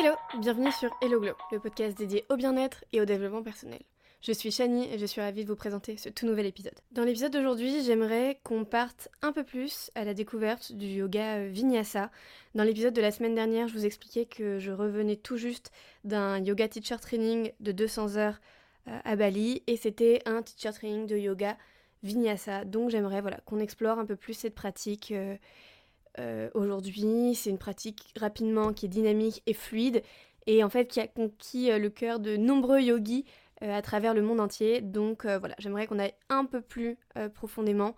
Hello, bienvenue sur Hello Glow, le podcast dédié au bien-être et au développement personnel. Je suis Shani et je suis ravie de vous présenter ce tout nouvel épisode. Dans l'épisode d'aujourd'hui, j'aimerais qu'on parte un peu plus à la découverte du yoga euh, vinyasa. Dans l'épisode de la semaine dernière, je vous expliquais que je revenais tout juste d'un yoga teacher training de 200 heures euh, à Bali et c'était un teacher training de yoga vinyasa. Donc j'aimerais voilà, qu'on explore un peu plus cette pratique. Euh, aujourd'hui, c'est une pratique rapidement qui est dynamique et fluide et en fait qui a conquis le cœur de nombreux yogis euh, à travers le monde entier. Donc euh, voilà, j'aimerais qu'on aille un peu plus euh, profondément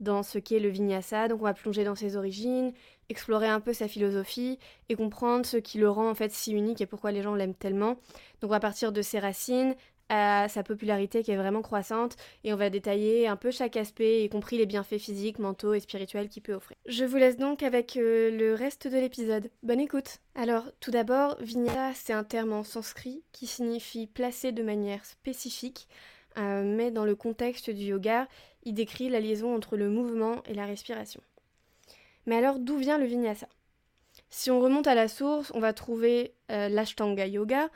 dans ce qu'est le vinyasa. Donc on va plonger dans ses origines, explorer un peu sa philosophie et comprendre ce qui le rend en fait si unique et pourquoi les gens l'aiment tellement. Donc on va partir de ses racines, à sa popularité qui est vraiment croissante et on va détailler un peu chaque aspect, y compris les bienfaits physiques, mentaux et spirituels qu'il peut offrir. Je vous laisse donc avec euh, le reste de l'épisode. Bonne écoute Alors, tout d'abord, vinyasa, c'est un terme en sanskrit qui signifie placer de manière spécifique, euh, mais dans le contexte du yoga, il décrit la liaison entre le mouvement et la respiration. Mais alors, d'où vient le vinyasa? Si on remonte à la source, on va trouver euh, l'ashtanga yoga,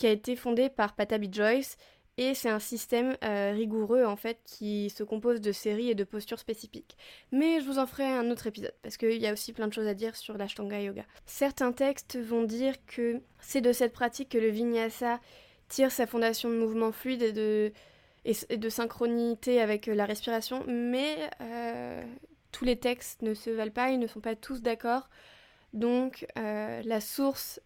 qui a été fondé par Patabi Joyce et c'est un système euh, rigoureux en fait qui se compose de séries et de postures spécifiques. Mais je vous en ferai un autre épisode parce qu'il y a aussi plein de choses à dire sur l'Ashtanga Yoga. Certains textes vont dire que c'est de cette pratique que le Vinyasa tire sa fondation de mouvement fluide et de, synchronité avec la respiration, mais euh, tous les textes ne se valent pas, ils ne sont pas tous d'accord. Donc euh, la source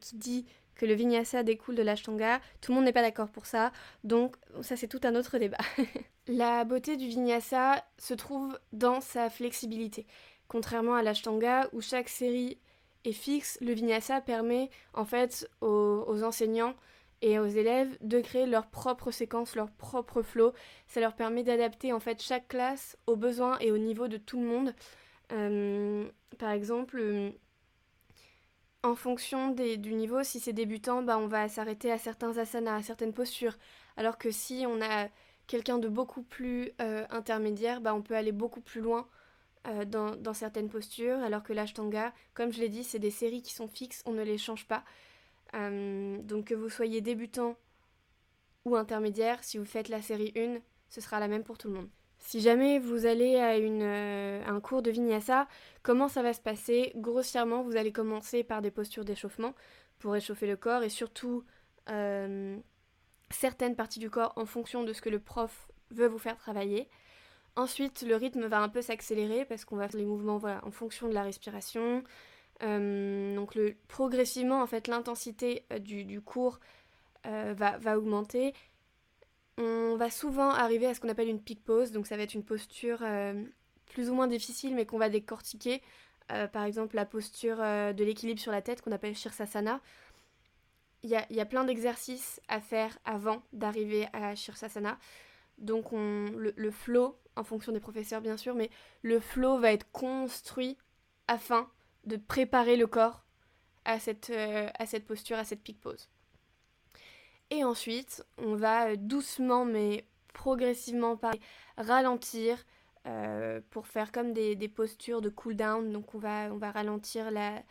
qui dit que le vinyasa découle de l'ashtanga. Tout le monde n'est pas d'accord pour ça, donc ça c'est tout un autre débat. la beauté du vinyasa se trouve dans sa flexibilité. Contrairement à l'ashtanga où chaque série est fixe, le vinyasa permet en fait aux, enseignants et aux élèves de créer leur propre séquence, leur propre flow. Ça leur permet d'adapter en fait chaque classe aux besoins et au niveau de tout le monde. Euh, par exemple, en fonction du niveau, si c'est débutant, bah, on va s'arrêter à certains asanas, à certaines postures. Alors que si on a quelqu'un de beaucoup plus euh, intermédiaire, bah, on peut aller beaucoup plus loin euh, dans, certaines postures. Alors que l'ashtanga, comme je l'ai dit, c'est des séries qui sont fixes, on ne les change pas. Euh, donc que vous soyez débutant ou intermédiaire, si vous faites la série 1, ce sera la même pour tout le monde. Si jamais vous allez à une, euh, un cours de vinyasa, comment ça va se passer? Grossièrement, vous allez commencer par des postures d'échauffement pour échauffer le corps et surtout euh, certaines parties du corps en fonction de ce que le prof veut vous faire travailler. Ensuite, le rythme va un peu s'accélérer parce qu'on va faire les mouvements en fonction de la respiration. Euh, donc le, progressivement, en fait, l'intensité du, du, cours va, va augmenter on va souvent arriver à ce qu'on appelle une peak pose, donc ça va être une posture euh, plus ou moins difficile mais qu'on va décortiquer. Euh, par exemple la posture euh, de l'équilibre sur la tête qu'on appelle Shirsasana. Il y a, plein d'exercices à faire avant d'arriver à Shirsasana. Donc on, le, flow, en fonction des professeurs bien sûr, mais le flow va être construit afin de préparer le corps à cette, à cette posture, à cette peak pose. Et ensuite, on va euh, doucement mais progressivement ralentir euh, pour faire comme des, postures de cool down. Donc on va, on va ralentir la,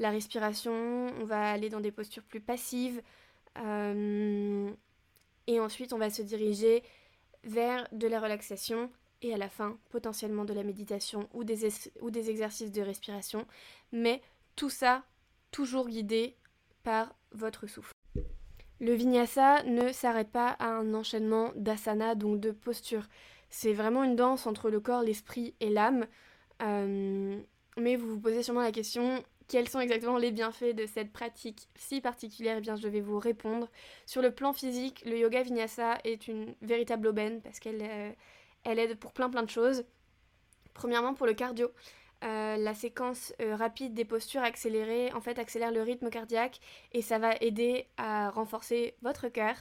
respiration, on va aller dans des postures plus passives. Euh, et ensuite, on va se diriger vers de la relaxation et à la fin, potentiellement de la méditation ou des, ou des exercices de respiration. Mais tout ça, toujours guidé par votre souffle. Le vinyasa ne s'arrête pas à un enchaînement d'asana, donc de postures. C'est vraiment une danse entre le corps, l'esprit et l'âme. Euh, mais vous vous posez sûrement la question quels sont exactement les bienfaits de cette pratique si particulière? Eh bien, je vais vous répondre. Sur le plan physique, le yoga vinyasa est une véritable aubaine parce qu'elle euh, aide pour plein plein de choses. Premièrement, pour le cardio. Euh, la séquence euh, rapide des postures accélérées en fait accélère le rythme cardiaque et ça va aider à renforcer votre cœur.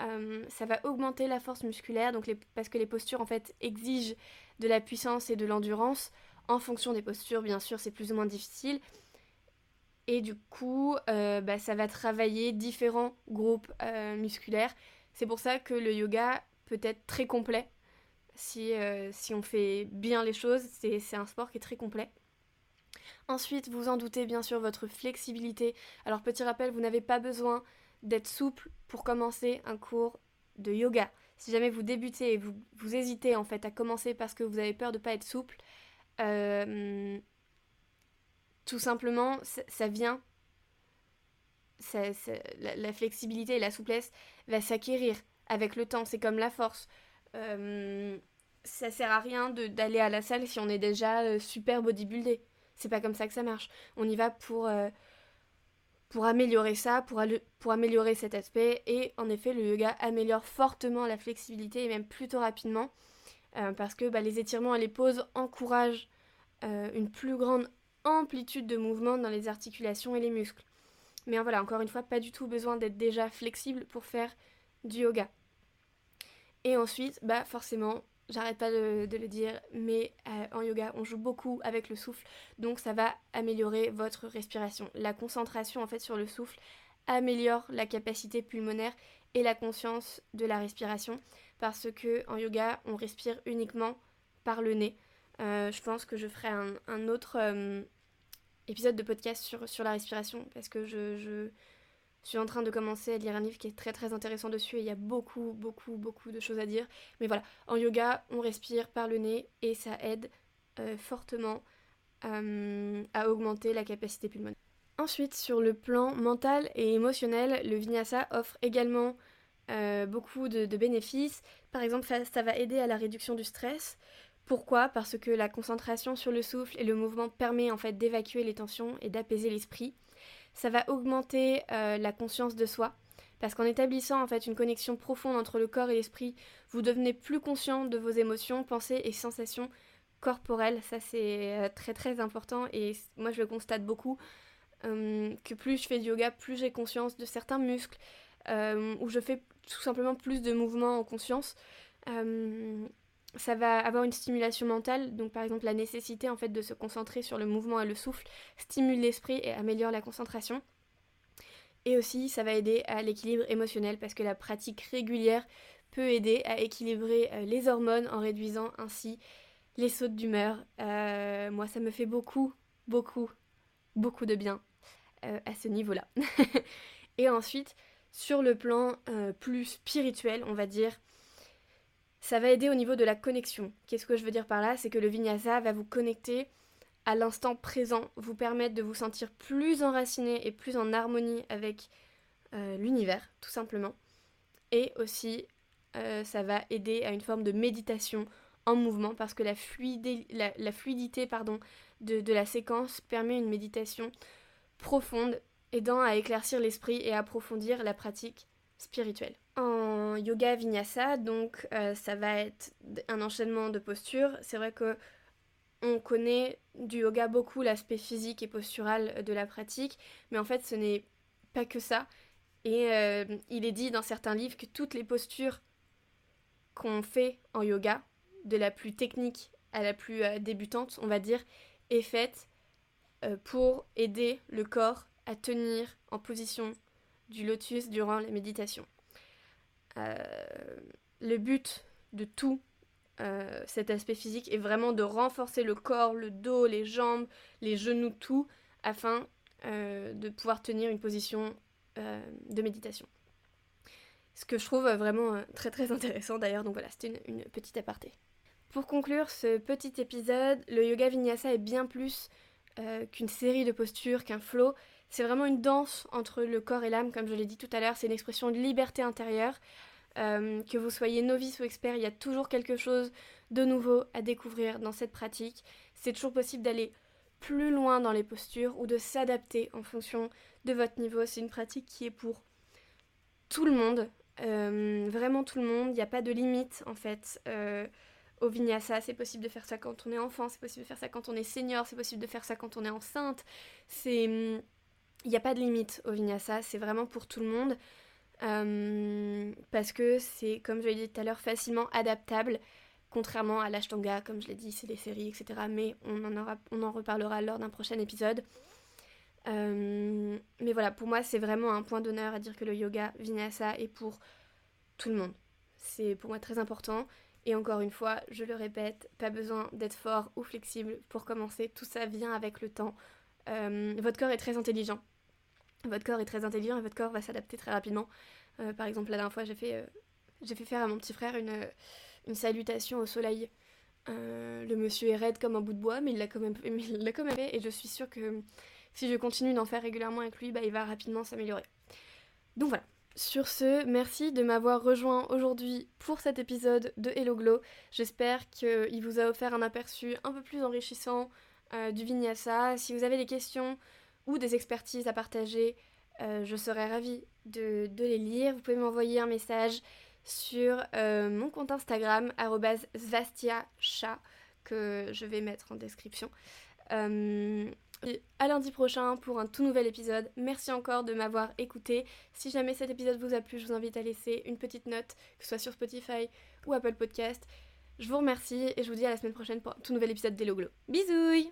Euh, ça va augmenter la force musculaire donc parce que les postures en fait exigent de la puissance et de l'endurance. En fonction des postures, bien sûr, c'est plus ou moins difficile. Et du coup, bah, ça va travailler différents groupes musculaires. C'est pour ça que le yoga peut être très complet si, euh, si on fait bien les choses, c'est un sport qui est très complet. Ensuite, vous en doutez bien sûr votre flexibilité. Alors petit rappel, vous n'avez pas besoin d'être souple pour commencer un cours de yoga. Si jamais vous débutez et vous, hésitez en fait à commencer parce que vous avez peur de ne pas être souple, euh, tout simplement, ça, vient. la, flexibilité et la souplesse va s'acquérir avec le temps. C'est comme la force. Euh, ça sert à rien d'aller à la salle si on est déjà euh, super bodybuildé. C'est pas comme ça que ça marche. On y va pour, euh, pour améliorer ça, pour, pour améliorer cet aspect. Et en effet, le yoga améliore fortement la flexibilité et même plutôt rapidement. Parce que bah, les étirements et les pauses encouragent une plus grande amplitude de mouvement dans les articulations et les muscles. Mais voilà, encore une fois, pas du tout besoin d'être déjà flexible pour faire du yoga. Et ensuite, bah forcément, j'arrête pas de, le dire, mais euh, en yoga, on joue beaucoup avec le souffle, donc ça va améliorer votre respiration. La concentration en fait sur le souffle améliore la capacité pulmonaire et la conscience de la respiration, parce que en yoga, on respire uniquement par le nez. Euh, je pense que je ferai un, autre euh, épisode de podcast sur, sur la respiration, parce que je je suis en train de commencer à lire un livre qui est très très intéressant dessus et il y a beaucoup beaucoup beaucoup de choses à dire. Mais voilà, en yoga, on respire par le nez et ça aide euh, fortement euh, à augmenter la capacité pulmonaire. Ensuite, sur le plan mental et émotionnel, le vinyasa offre également euh, beaucoup de, de, bénéfices. Par exemple, ça va aider à la réduction du stress. Pourquoi? Parce que la concentration sur le souffle et le mouvement permet en fait d'évacuer les tensions et d'apaiser l'esprit ça va augmenter euh, la conscience de soi. Parce qu'en établissant en fait une connexion profonde entre le corps et l'esprit, vous devenez plus conscient de vos émotions, pensées et sensations corporelles. Ça c'est euh, très très important et moi je le constate beaucoup. Euh, que plus je fais du yoga, plus j'ai conscience de certains muscles, ou je fais tout simplement plus de mouvements en conscience ça va avoir une stimulation mentale, donc par exemple la nécessité en fait de se concentrer sur le mouvement et le souffle stimule l'esprit et améliore la concentration. Et aussi ça va aider à l'équilibre émotionnel parce que la pratique régulière peut aider à équilibrer euh, les hormones en réduisant ainsi les sautes d'humeur. Euh, moi ça me fait beaucoup, beaucoup, beaucoup de bien euh, à ce niveau-là. et ensuite, sur le plan plus spirituel, on va dire, ça va aider au niveau de la connexion. Qu'est-ce que je veux dire par là? C'est que le vinyasa va vous connecter à l'instant présent, vous permettre de vous sentir plus enraciné et plus en harmonie avec euh, l'univers, tout simplement. Et aussi, euh, ça va aider à une forme de méditation en mouvement parce que la, fluidité pardon, de, de la séquence permet une méditation profonde, aidant à éclaircir l'esprit et approfondir la pratique spirituelle en yoga vinyasa, donc euh, ça va être un enchaînement de postures. C'est vrai que on connaît du yoga beaucoup l'aspect physique et postural de la pratique, mais en fait ce n'est pas que ça. Et euh, il est dit dans certains livres que toutes les postures qu'on fait en yoga, de la plus technique à la plus euh, débutante, on va dire, est faite pour aider le corps à tenir en position du lotus durant la méditation. Euh, le but de tout euh, cet aspect physique est vraiment de renforcer le corps, le dos, les jambes, les genoux, tout, afin euh, de pouvoir tenir une position de méditation. Ce que je trouve vraiment très très intéressant d'ailleurs, donc voilà, c'était une, petite aparté. Pour conclure ce petit épisode, le yoga vinyasa est bien plus qu'une série de postures, qu'un flow. C'est vraiment une danse entre le corps et l'âme, comme je l'ai dit tout à l'heure. C'est une expression de liberté intérieure. Euh, que vous soyez novice ou expert, il y a toujours quelque chose de nouveau à découvrir dans cette pratique. C'est toujours possible d'aller plus loin dans les postures ou de s'adapter en fonction de votre niveau. C'est une pratique qui est pour tout le monde, euh, vraiment tout le monde. Il n'y a pas de limite en fait. Euh, au vinyasa, c'est possible de faire ça quand on est enfant, c'est possible de faire ça quand on est senior, c'est possible de faire ça quand on est enceinte. C'est il n'y a pas de limite au vinyasa, c'est vraiment pour tout le monde. Euh, parce que c'est, comme je l'ai dit tout à l'heure, facilement adaptable, contrairement à l'ashtanga, comme je l'ai dit, c'est des séries, etc. Mais on en, aura, on en reparlera lors d'un prochain épisode. Euh, mais voilà, pour moi, c'est vraiment un point d'honneur à dire que le yoga vinyasa est pour tout le monde. C'est pour moi très important. Et encore une fois, je le répète, pas besoin d'être fort ou flexible pour commencer, tout ça vient avec le temps. Euh, votre corps est très intelligent. Votre corps est très intelligent et votre corps va s'adapter très rapidement. Euh, par exemple, la dernière fois, j'ai fait, j'ai fait faire à mon petit frère une, une salutation au soleil. le monsieur est raide comme un bout de bois, mais il l'a quand même, fait et je suis sûre que si je continue d'en faire régulièrement avec lui, bah, il va rapidement s'améliorer. Donc voilà. Sur ce, merci de m'avoir rejoint aujourd'hui pour cet épisode de Hello Glow. J'espère qu'il vous a offert un aperçu un peu plus enrichissant euh, du vinyasa. Si vous avez des questions ou des expertises à partager, euh, je serais ravie de, les lire. Vous pouvez m'envoyer un message sur euh, mon compte Instagram, @svastiachat, que je vais mettre en description. Et à lundi prochain pour un tout nouvel épisode. Merci encore de m'avoir écouté. Si jamais cet épisode vous a plu, je vous invite à laisser une petite note, que ce soit sur Spotify ou Apple Podcast. Je vous remercie et je vous dis à la semaine prochaine pour un tout nouvel épisode d'Hello Glow. Bisous